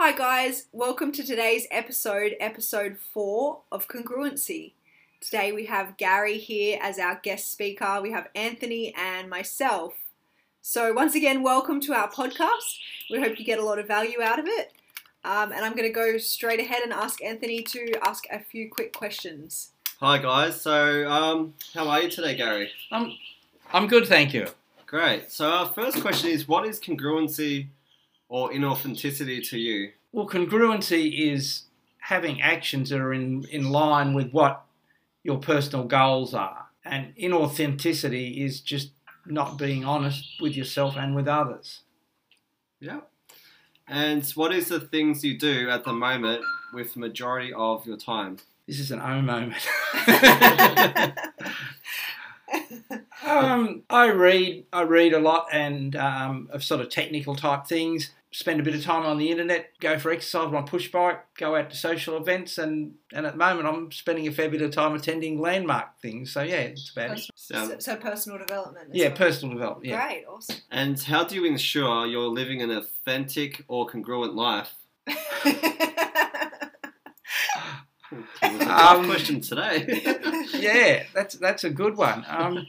Hi, guys. Welcome to today's episode, episode four of Congruency. Today we have Gary here as our guest speaker. We have Anthony and myself. So, once again, welcome to our podcast. We hope you get a lot of value out of it. Um, and I'm going to go straight ahead and ask Anthony to ask a few quick questions. Hi guys. So, um, how are you today, Gary? I'm, I'm good, thank you. Great. So, our first question is, what is congruency or inauthenticity to you? Well, congruency is having actions that are in, in line with what your personal goals are. And inauthenticity is just not being honest with yourself and with others. Yeah. And what is the things you do at the moment with the majority of your time? This is an O moment. um, I read, I read a lot and um, of sort of technical type things. Spend a bit of time on the internet, go for exercise on my push bike, go out to social events, and, and at the moment I'm spending a fair bit of time attending landmark things. So yeah, it's about it. so, so personal development. Yeah, well. personal development. Yeah. Great, awesome. And how do you ensure you're living an authentic or congruent life? It was a tough Um, question today. yeah, that's that's a good one. Um,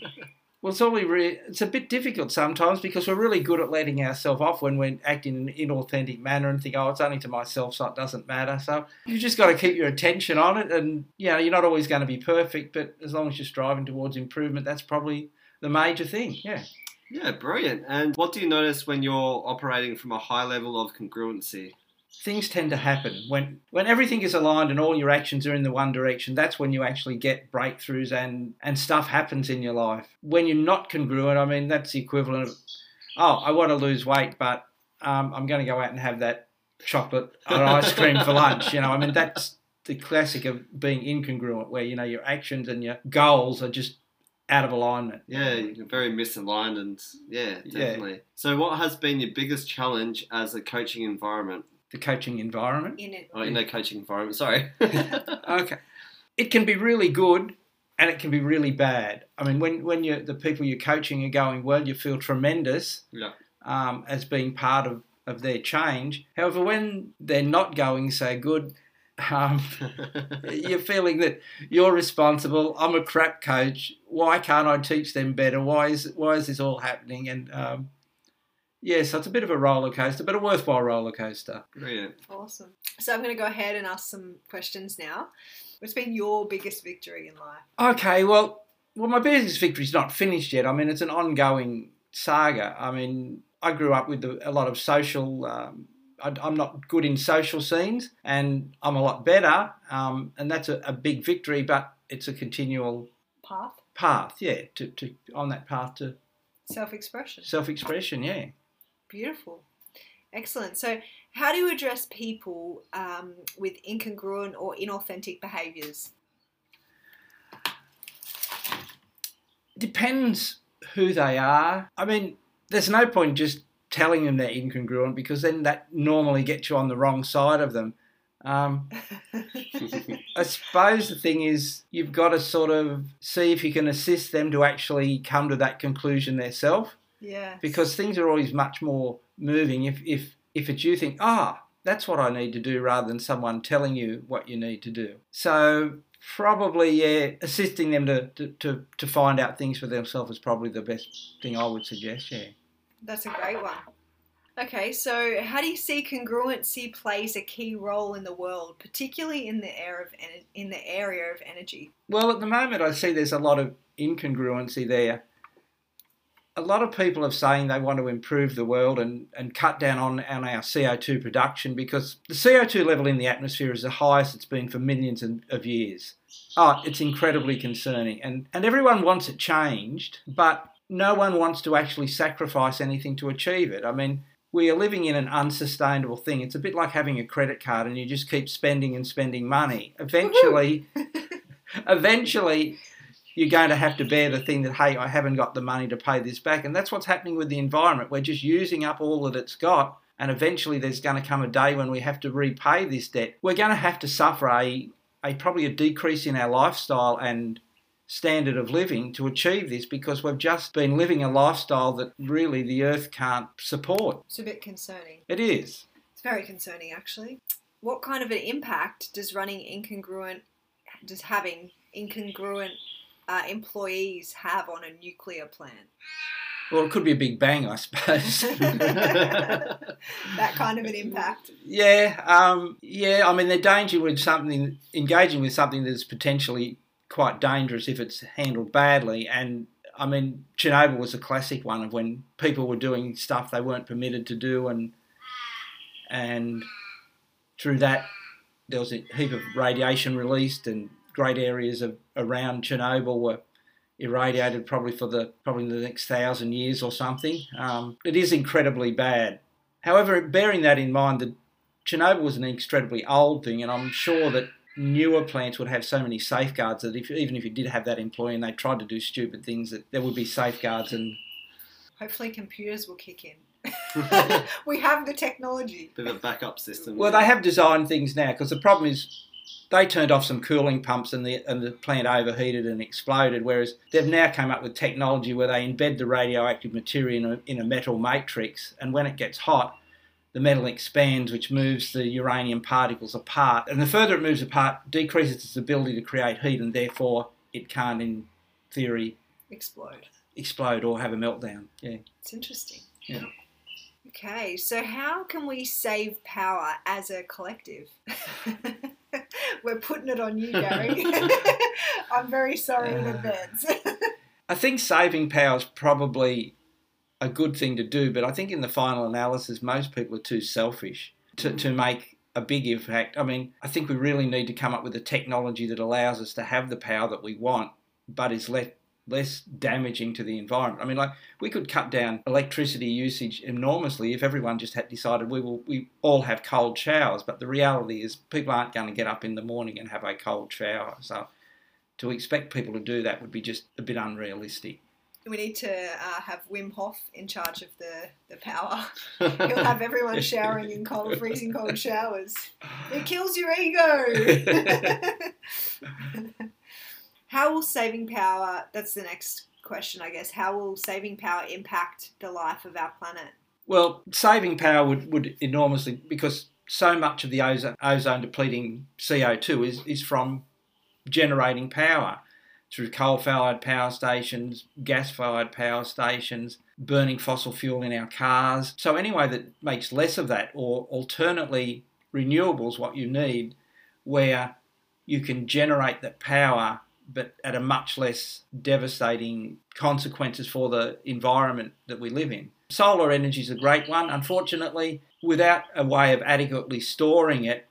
well, it's only re- it's a bit difficult sometimes because we're really good at letting ourselves off when we're acting in an inauthentic manner and think, oh, it's only to myself, so it doesn't matter. So you've just got to keep your attention on it, and you know, you're not always going to be perfect, but as long as you're striving towards improvement, that's probably the major thing. Yeah. yeah, brilliant. And what do you notice when you're operating from a high level of congruency? Things tend to happen when when everything is aligned and all your actions are in the one direction that's when you actually get breakthroughs and and stuff happens in your life when you're not congruent i mean that's the equivalent of oh i want to lose weight but um, i'm going to go out and have that chocolate or ice cream for lunch you know i mean that's the classic of being incongruent where you know your actions and your goals are just out of alignment Yeah, you're very misaligned and yeah, Yeah. definitely. So, what has been your biggest challenge as a coaching environment? The coaching environment In it. Oh, in a coaching environment, sorry. Okay. It can be really good and it can be really bad. I mean, when, when you the people you're coaching are going well, you feel tremendous yeah. um, as being part of, of their change. However, when they're not going so good, um, you're feeling that you're responsible. I'm a crap coach. Why can't I teach them better? Why is why is this all happening? And um, yeah, so it's a bit of a roller coaster, but a worthwhile roller coaster. Brilliant. Awesome. So I'm going to go ahead and ask some questions now. What's been your biggest victory in life? Okay, well, well, my biggest victory is not finished yet. I mean, it's an ongoing saga. I mean, I grew up with a, a lot of social. Um, I, I'm not good in social scenes, and I'm a lot better, um, and that's a, a big victory. But it's a continual Path? path, yeah, to, to on that path to Self expression. self-expression, yeah. Beautiful. Excellent. So, how do you address people um, with incongruent or inauthentic behaviors? depends who they are. I mean, there's no point just telling them they're incongruent because then that normally gets you on the wrong side of them. Um, I suppose the thing is you've got to sort of see if you can assist them to actually come to that conclusion themselves yeah. because things are always much more moving if if if it's you think ah that's what I need to do rather than someone telling you what you need to do. So probably yeah, assisting them to, to, to, to find out things for themselves is probably the best thing I would suggest. Yeah. That's a great one. Okay, so how do you see congruency plays a key role in the world, particularly in the area of in the area of energy? Well, at the moment, I see there's a lot of incongruency there. A lot of people are saying they want to improve the world and, and cut down on, on our CO2 production because the CO2 level in the atmosphere is the highest it's been for millions of of years. Oh, it's incredibly concerning. And, and everyone wants it changed, but no one wants to actually sacrifice anything to achieve it. I mean, we are living in an unsustainable thing. It's a bit like having a credit card and you just keep spending and spending money. Eventually, eventually you're going to have to bear the thing that hey i haven't got the money to pay this back. And that's what's happening with the environment. We're just using up all that it's got. And eventually there's going to come a day when we have to repay this debt. We're going to have to suffer a, a probably a decrease in our lifestyle and standard of living to achieve this because we've just been living a lifestyle that really the earth can't support. It's a bit concerning. it is. It's very concerning, actually. What kind of an impact does running incongruent, does having incongruent uh, employees have on a nuclear plant? Well, it could be a big bang, I suppose. that kind of an impact. Yeah, um, yeah. I mean, they're danger with something, engaging with something that's potentially quite dangerous if it's handled badly. And I mean, Chernobyl was a classic one of when people were doing stuff they weren't permitted to do, and and through that there was a heap of radiation released, and great areas of around Chernobyl were irradiated probably for the probably the next thousand years or something. Um, it is incredibly bad. However, bearing that in mind, that Chernobyl was an incredibly old thing, and I'm sure that newer plants would have so many safeguards that if, even if you did have that employee and they tried to do stupid things, that there would be safeguards and hopefully computers will kick in. we have the technology. Bit of a backup system. Well, they have designed things now because the problem is they turned off some cooling pumps and the and the plant overheated and exploded. Whereas they've now come up with technology where they embed the radioactive material in a, in a metal matrix, and when it gets hot, the metal expands, which moves the uranium particles apart. And the further it moves apart, decreases its ability to create heat, and therefore it can't, in theory, explode, explode or have a meltdown. Yeah, it's interesting. Yeah. Okay, so how can we save power as a collective? We're putting it on you, Gary. I'm very sorry in advance. I think saving power is probably a good thing to do, but I think in the final analysis, most people are too selfish to, to mm. make a big impact. I mean, I think we really need to come up with a technology that allows us to have the power that we want, but is less less damaging to the environment. I mean, like we could cut down electricity usage enormously if everyone just had decided we will we all have cold showers. But the reality is, people aren't going to get up in the morning and have a cold shower. So to expect people to do that would be just a bit unrealistic. We need to uh, have Wim Hof in charge of the, the power. He'll have everyone showering in cold, freezing cold showers. It kills your ego. How will saving power, that's the next question, I guess, how will saving power impact the life of our planet? Well, saving power would, would enormously, because so much of the ozone, ozone depleting CO2 is, is from generating power through coal fired power stations, gas fired power stations, burning fossil fuel in our cars. So, any way that makes less of that, or alternately, renewables, what you need, where you can generate that power but at a much less devastating consequences for the environment that we live in. Solar energy is a great one. Unfortunately, without a way of adequately storing it,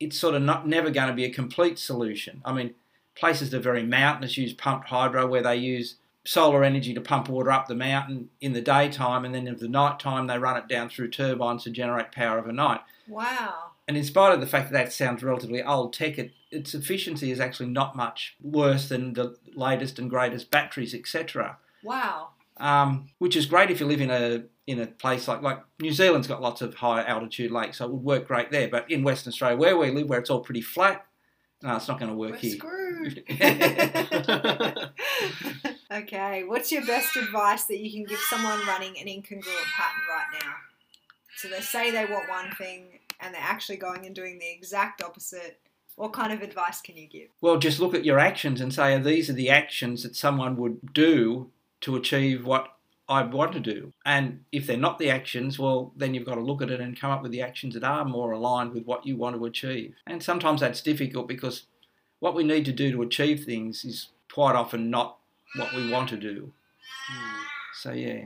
it's sort of not never going to be a complete solution. I mean, places that are very mountainous use pumped hydro where they use solar energy to pump water up the mountain in the daytime and then in the night time they run it down through turbines to generate power overnight. Wow. And in spite of the fact that that sounds relatively old tech, it, its efficiency is actually not much worse than the latest and greatest batteries, etc. Wow. Um, which is great if you live in a in a place like like New Zealand's got lots of high altitude lakes, so it would work great there. But in Western Australia, where we live, where it's all pretty flat, no, it's not going to work We're here. screwed. okay, what's your best advice that you can give someone running an incongruent pattern right now? So they say they want one thing and they're actually going and doing the exact opposite. What kind of advice can you give? Well, just look at your actions and say, these are the actions that someone would do to achieve what I want to do. And if they're not the actions, well, then you've got to look at it and come up with the actions that are more aligned with what you want to achieve. And sometimes that's difficult because what we need to do to achieve things is quite often not what we want to do. Hmm. So, yeah.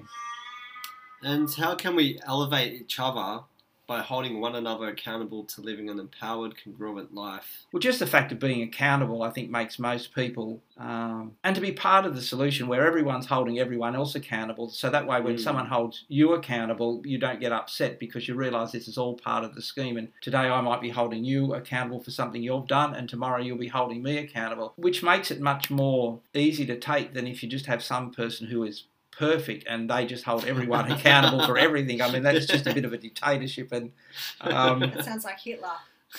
And how can we elevate each other by holding one another accountable to living an empowered, congruent life? Well, just the fact of being accountable, I think, makes most people, um, and to be part of the solution where everyone's holding everyone else accountable. So that way, when Mm. someone holds you accountable, you don't get upset because you realise this is all part of the scheme. And today, I might be holding you accountable for something you've done, and tomorrow, you'll be holding me accountable, which makes it much more easy to take than if you just have some person who is perfect and they just hold everyone accountable for everything. I mean, that's just a bit of a dictatorship and. Um, That sounds like Hitler.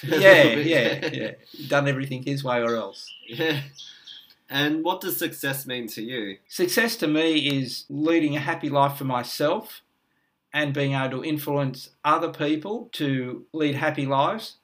yeah, yeah, yeah. Done everything his way or else. Yeah. And what does success mean to you? Success to me is leading a happy life for myself and being able to influence other people to lead happy lives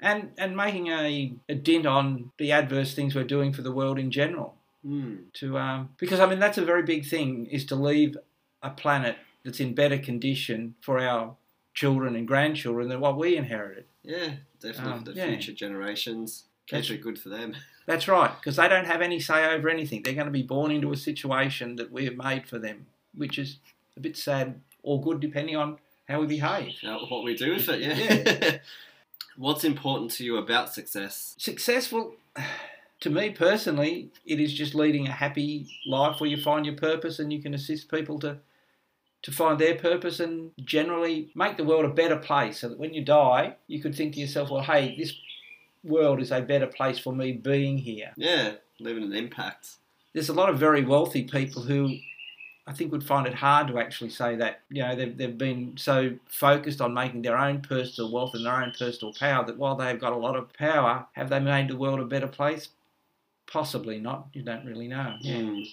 and, and making a, a dent on the adverse things we're doing for the world in general. Mm. To um, because I mean that's a very big thing is to leave a planet that's in better condition for our children and grandchildren than what we inherited. Yeah, definitely Um, for the yeah. future generations. That's- it good for them. That's right, because they don't have any say over anything. They're going to be born into a situation that we have made for them, which is a bit sad or good depending on how we behave. How, what we do with it, yeah. Yeah. What's important to you about success? Successful, to me personally, it is just leading a happy life where you find your purpose and you can assist people to to find their purpose and generally make the world a better place so that when you die, you could think to yourself, well, hey, this world is a better place for me being here. Yeah, leaving an impact. There's a lot of very wealthy people who I think would find it hard to actually say that. You know, they've, they've been so focused on making their own personal wealth and their own personal power that while they've got a lot of power, have they made the world a better place? Possibly not. You don't really know. Yeah. Mm.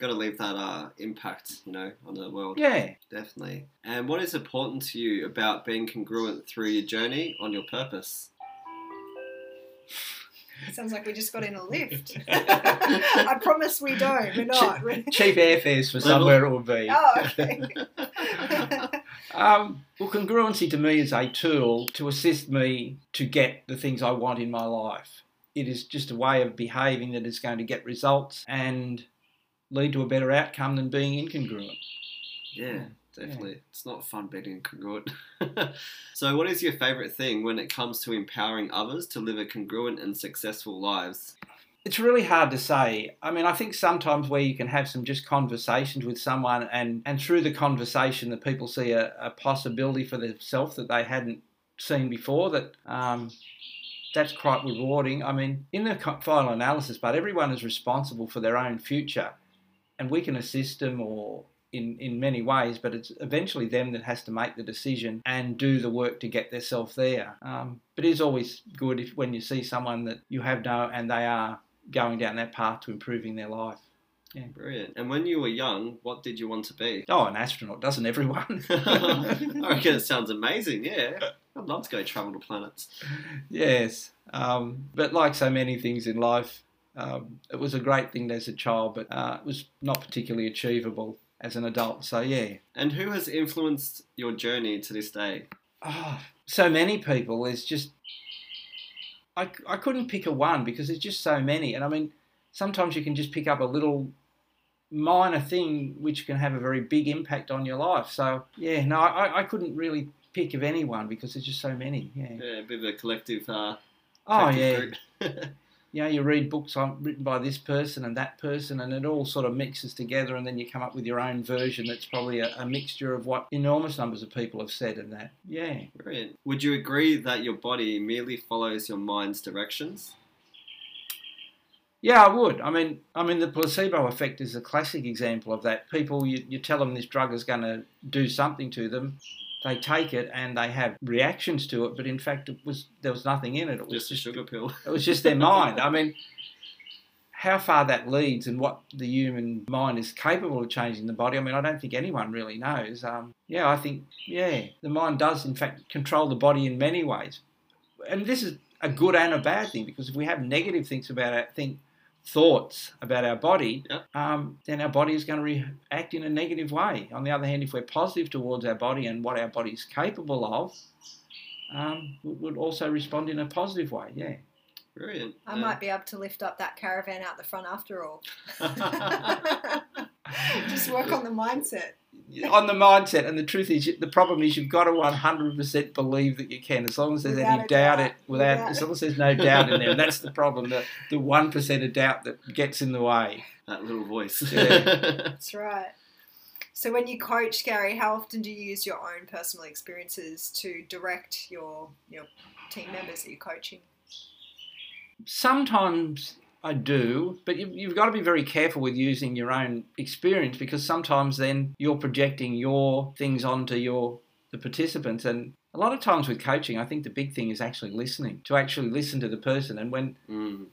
Got to leave that uh, impact, you know, on the world. Yeah. Definitely. And what is important to you about being congruent through your journey on your purpose? Sounds like we just got in a lift. I promise we don't. We're not. We're- Cheap airfares for somewhere it will be. oh, okay. Um, well, congruency to me is a tool to assist me to get the things I want in my life. It is just a way of behaving that is going to get results and lead to a better outcome than being incongruent. Yeah, definitely. It's not fun being incongruent. so, what is your favourite thing when it comes to empowering others to live a congruent and successful lives? It's really hard to say. I mean, I think sometimes where you can have some just conversations with someone, and, and through the conversation, the people see a, a possibility for themselves that they hadn't seen before. That um, that's quite rewarding. I mean, in the final analysis, but everyone is responsible for their own future, and we can assist them or in, in many ways, but it's eventually them that has to make the decision and do the work to get themselves there. Um, but it is always good if when you see someone that you have know and they are going down that path to improving their life. Yeah, brilliant. And when you were young, what did you want to be? Oh, an astronaut, doesn't everyone? I reckon it sounds amazing, yeah. I'd love to go travel to planets. yes, um, but like so many things in life, um, it was a great thing as a child, but uh, it was not particularly achievable as an adult. So yeah, And who has influenced your journey to this day? oh, so many people. There's just I, I couldn't pick a one because there's just so many, and I mean sometimes you can just pick up a little minor thing which can have a very big impact on your life. So yeah, no, I, I couldn't really pick of anyone because there's just so many. Yeah. Yeah, a bit of a collective. Uh, Oh yeah. you know, you read books written by this person and that person, and it all sort of mixes together, and then you come up with your own version that's probably a, a mixture of what enormous numbers of people have said and that. Yeah. Brilliant. Would you agree that your body merely follows your mind's directions? Yeah, I would. I mean, I mean, the placebo effect is a classic example of that. People, you, you tell them this drug is going to do something to them, they take it and they have reactions to it, but in fact, it was there was nothing in it. It was Just a sugar pill. It was just their mind. I mean, how far that leads and what the human mind is capable of changing the body, I mean, I don't think anyone really knows. Um, yeah, I think, yeah, the mind does, in fact, control the body in many ways. And this is a good and a bad thing because if we have negative things about our think, thoughts about our body, Yeah. um, then our body is going to react in a negative way. On the other hand, if we're positive towards our body and what our body is capable of, um, we would also respond in a positive way. Yeah. Brilliant. I might be able to lift up that caravan out the front after all. Just work on the mindset. On the mindset. And the truth is, the problem is, you've got to 100% believe that you can. As long as there's Without any doubt, doubt. it without, Without- as long as there's no doubt in there, and that's the problem. The the one percent of doubt that gets in the way. that little voice. Yeah. That's right. So when you coach, Gary, how often do you use your own personal experiences to direct your your team members that you're coaching? Sometimes I do, but you, you've got to be very careful with using your own experience because sometimes then you're projecting your things onto your the participants and. A lot of times with coaching, I think the big thing is actually listening, to actually listen to the person. And when Mm.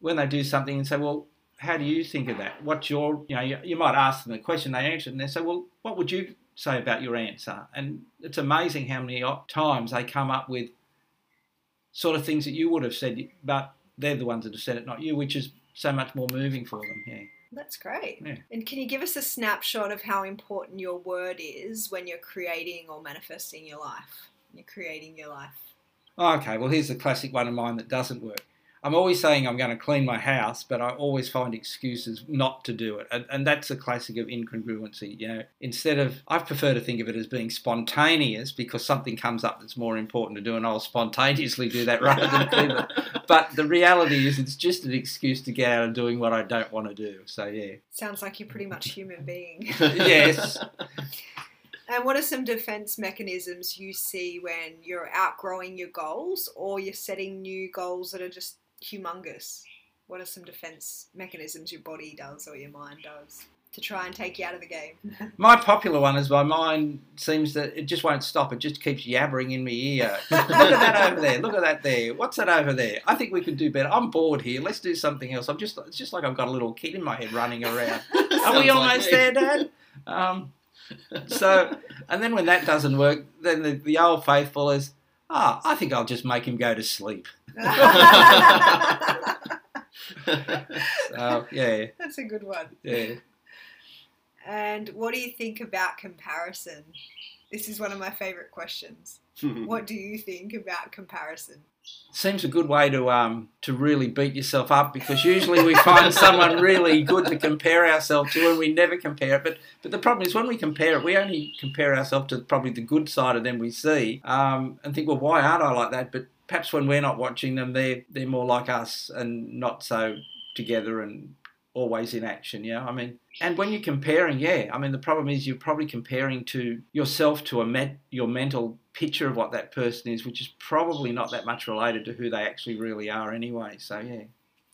when they do something and say, well, how do you think of that? What's your, you know, you, you might ask them a question, they answer, and they say, well, what would you say about your answer. And it's amazing how many times they come up with sort of things that you would have said, but they're the ones that have said it, not you, which is so much more moving for them. Yeah. That's great. Yeah. And can you give us a snapshot of how important your word is when you're creating or manifesting your life? You're creating your life. Oh, okay, well, here's a classic one of mine that doesn't work. I'm always saying I'm going to clean my house, but I always find excuses not to do it. And, and that's a classic of incongruency. You know, instead of, I prefer to think of it as being spontaneous because something comes up that's more important to do, and I'll spontaneously do that rather than clean it. But the reality is, it's just an excuse to get out of doing what I don't want to do. So, yeah. Sounds like you're pretty much human being. Yes. And what are some defense mechanisms you see when you're outgrowing your goals or you're setting new goals that are just humongous? What are some defense mechanisms your body does or your mind does to try and take you out of the game? My popular one is my mind seems that it just won't stop. It just keeps yabbering in my ear. Look at that over there. Look at that there. What's that over there? I think we could do better. I'm bored here. Let's do something else. I'm just it's just like I've got a little kid in my head running around. Are we Sounds like almost there, Dad? Um, so, and then when that doesn't work, then the, the old faithful is, ah, I think I'll just make him go to sleep. So, yeah, That's a good one. yeah. And what do you think about comparison? This is one of my favorite questions. What do you think about comparison? Seems a good way to um to really beat yourself up because usually we find someone really good to compare ourselves to and we never compare it. But but the problem is when we compare it we only compare ourselves to probably the good side of them we see um and think well why aren't I like that? But perhaps when we're not watching them they're they're more like us and not so together and always in action yeah? I mean and when you're comparing yeah I mean the problem is you're probably comparing to yourself to a met your mental picture of what that person is, which is probably not that much related to who they actually really are anyway. So yeah,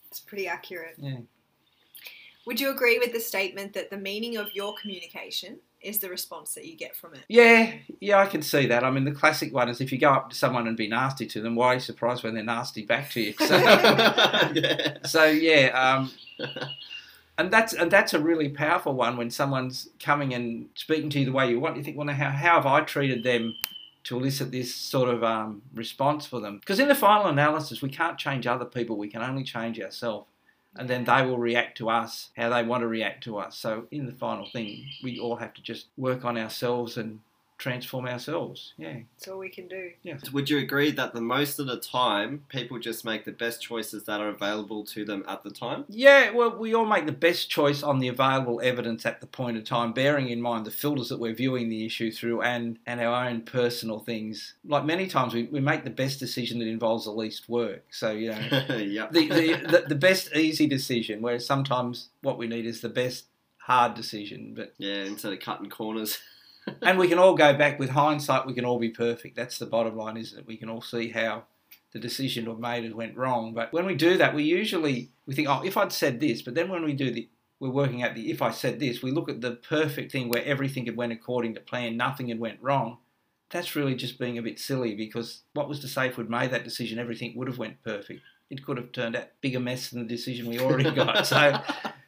It's pretty accurate. yeah, Would you agree with the statement that the meaning of your communication is the response that you get from it? yeah, yeah. I can see that. I mean, the classic one is if you go up to someone and be nasty to them, why are you surprised when they're nasty back to you? So, yeah. so yeah. Um, and that's and that's a really powerful one when someone's coming and speaking to you the way you want. You think, well, now how, how have I treated them to elicit this sort of um, response for them? Because in the final analysis, we can't change other people. We can only change ourselves, and then they will react to us how they want to react to us. So in the final thing, we all have to just work on ourselves and transform ourselves. Yeah. It's all we can do. Yeah. Would you agree that the most of the time people just make the best choices that are available to them at the time? Yeah, well, we all make the best choice on the available evidence at the point of time, bearing in mind the filters that we're viewing the issue through and, and our own personal things. Like many times, we, we make the best decision that involves the least work. So, you know, yep. the, the, the, the best easy decision, whereas sometimes what we need is the best hard decision. But yeah, instead of cutting corners. And we can all go back with hindsight, we can all be perfect. That's the bottom line, isn't it? We can all see how the decision we made has went wrong. But when we do that, we usually we think, oh, if I'd said this, but then when we do the we're working out the if I said this, we look at the perfect thing where everything had went according to plan, nothing had went wrong. That's really just being a bit silly because what was to say if we'd made that decision, everything would have went perfect. It could have turned out bigger mess than the decision we already got. so,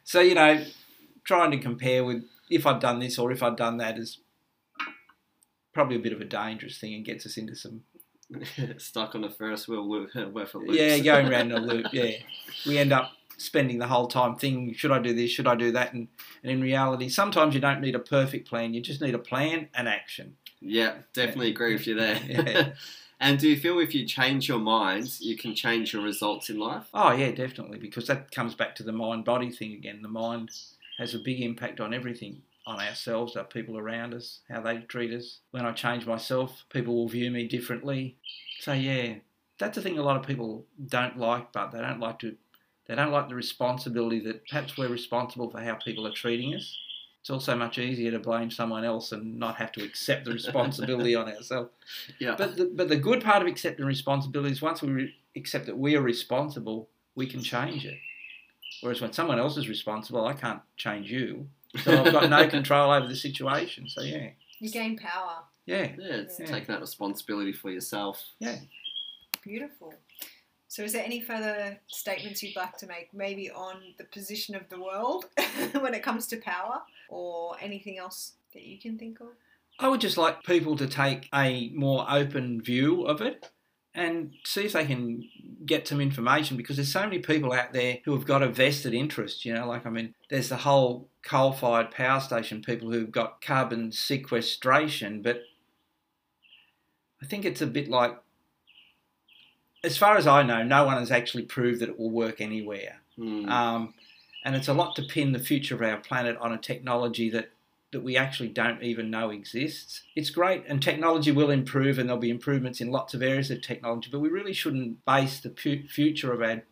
so you know, trying to compare with if I'd done this or if I'd done that is probably a bit of a dangerous thing and gets us into some Stuck on a Ferris wheel loop, worth a loops. yeah going around in a loop. Yeah, we end up spending the whole time thinking, should I do this? Should I do that? And, and in reality, sometimes you don't need a perfect plan. You just need a plan and action. Yeah, definitely agree with you there. Yeah. and do you feel if you change your mind, you can change your results in life? Oh yeah, definitely, because that comes back to the mind-body thing again. The mind has a big impact on everything, on ourselves, our people around us, how they treat us. When I change myself, people will view me differently. So yeah, that's the thing a lot of people don't like, but they don't like to. They don't like the responsibility that perhaps we're responsible for how people are treating us. It's also much easier to blame someone else and not have to accept the responsibility on ourselves. Yeah. But the, but the good part of accepting responsibility is once we re- accept that we are responsible, we can change it. Whereas when someone else is responsible, I can't change you. So I've got no control over the situation. So yeah, You gain power. yeah. yeah, it's Yeah. taking that responsibility for yourself. Yeah. Beautiful. So, is there any further statements you'd like to make, maybe on the position of the world when it comes to power, or anything else that you can think of? I would just like people to take a more open view of it and see if they can get some information because there's so many people out there who have got a vested interest. You know, like I mean, there's the whole coal fired power station people who've got carbon sequestration, but I think it's a bit like, as far as I know, no one has actually proved that it will work anywhere. Hmm. Um, and it's a lot to pin the future of our planet on a technology that, that we actually don't even know exists. It's great, and technology will improve, and there'll be improvements in lots of areas of technology, but we really shouldn't base the pu- future of our,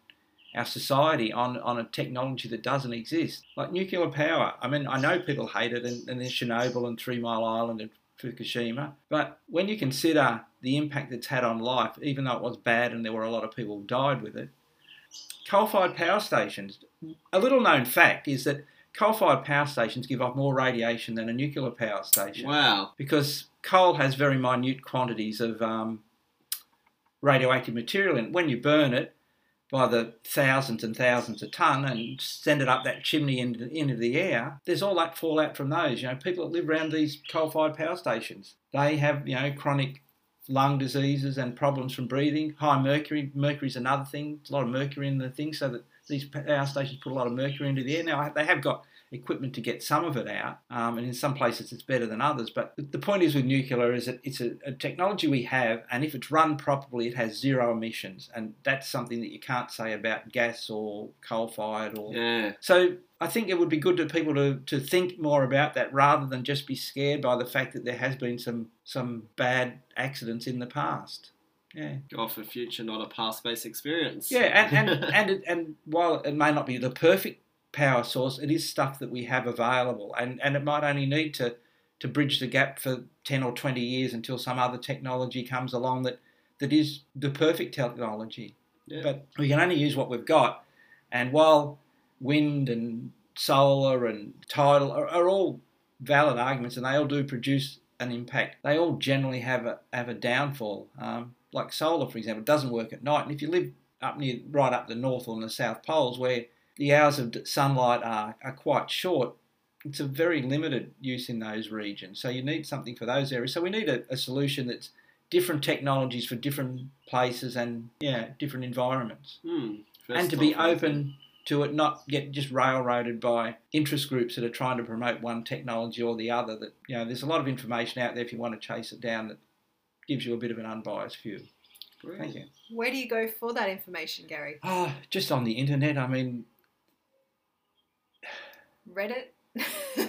our society on, on a technology that doesn't exist. Like nuclear power. I mean, I know people hate it, and, and there's Chernobyl and Three Mile Island and Fukushima, but when you consider the impact it's had on life, even though it was bad and there were a lot of people who died with it, coal-fired power stations. A little known fact is that coal-fired power stations give off more radiation than a nuclear power station Wow. because coal has very minute quantities of um, radioactive material in it. When you burn it by the thousands and thousands a ton and send it up that chimney into, into the air, there's all that fallout from those. You know, people that live around these coal-fired power stations, they have you know chronic lung diseases and problems from breathing. High mercury, mercury's another thing. There's a lot of mercury in the thing, so that these power stations put a lot of mercury into the air. Now they have got equipment to get some of it out, um, and in some places it's better than others. But the point is with nuclear is that it's a, a technology we have, and if it's run properly, it has zero emissions, and that's something that you can't say about gas or coal-fired or Yeah. so I think it would be good to people to, to think more about that rather than just be scared by the fact that there has been some some bad accidents in the past. Yeah. Go for future, not a past-based experience. Yeah, and and and, it, and while it may not be the perfect power source, it is stuff that we have available, and and it might only need to to bridge the gap for ten or twenty years until some other technology comes along that that is the perfect technology. Yeah. But we can only use what we've got, and while wind and solar and tidal are, are all valid arguments, and they all do produce an impact. They all generally have a have a downfall. Um, like solar, for example, doesn't work at night, and if you live up near right up the north or the south poles where the hours of sunlight are, are quite short, it's a very limited use in those regions. So you need something for those areas. So we need a, a solution that's different technologies for different places and yeah, different environments. Hmm. and to be open to it, not get just railroaded by interest groups that are trying to promote one technology or the other. That you know, there's a lot of information out there if you want to chase it down that gives you a bit of an unbiased view. Thank you. Where do you go for that information, Gary? Oh, just on the internet. I mean, Reddit?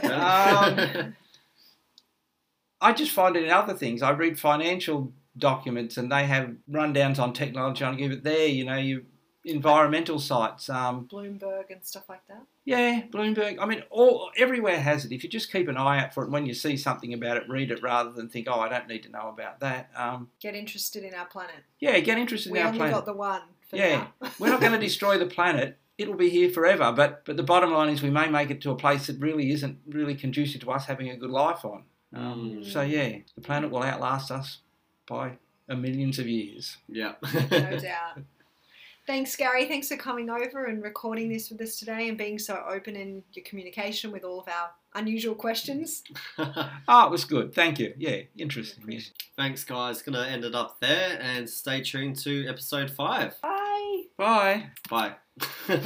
Um, I just find it in other things. I read financial documents and they have rundowns on technology. I give it there. You know, you environmental sites. Um, Bloomberg and stuff like that. yeah, Bloomberg. I mean, all everywhere has it. If you just keep an eye out for it, and when you see something about it, read it rather than think, oh, I don't need to know about that. Um, Get interested in our planet. yeah, get interested we in our planet. We only planet. got the one for Yeah. now. We're not going to destroy the planet. It'll be here forever. But but the bottom line is we may make it to a place that really isn't really conducive to us having a good life on. Um, Mm. So yeah, the planet will outlast us by a millions of years. yeah. no doubt. Thanks, Gary. Thanks for coming over and recording this with us today and being so open in your communication with all of our unusual questions. Oh, it was good. Thank you. Yeah, interesting. Yeah. Thanks, guys. Gonna end it up there, and stay tuned to episode five. Bye. Bye. Bye.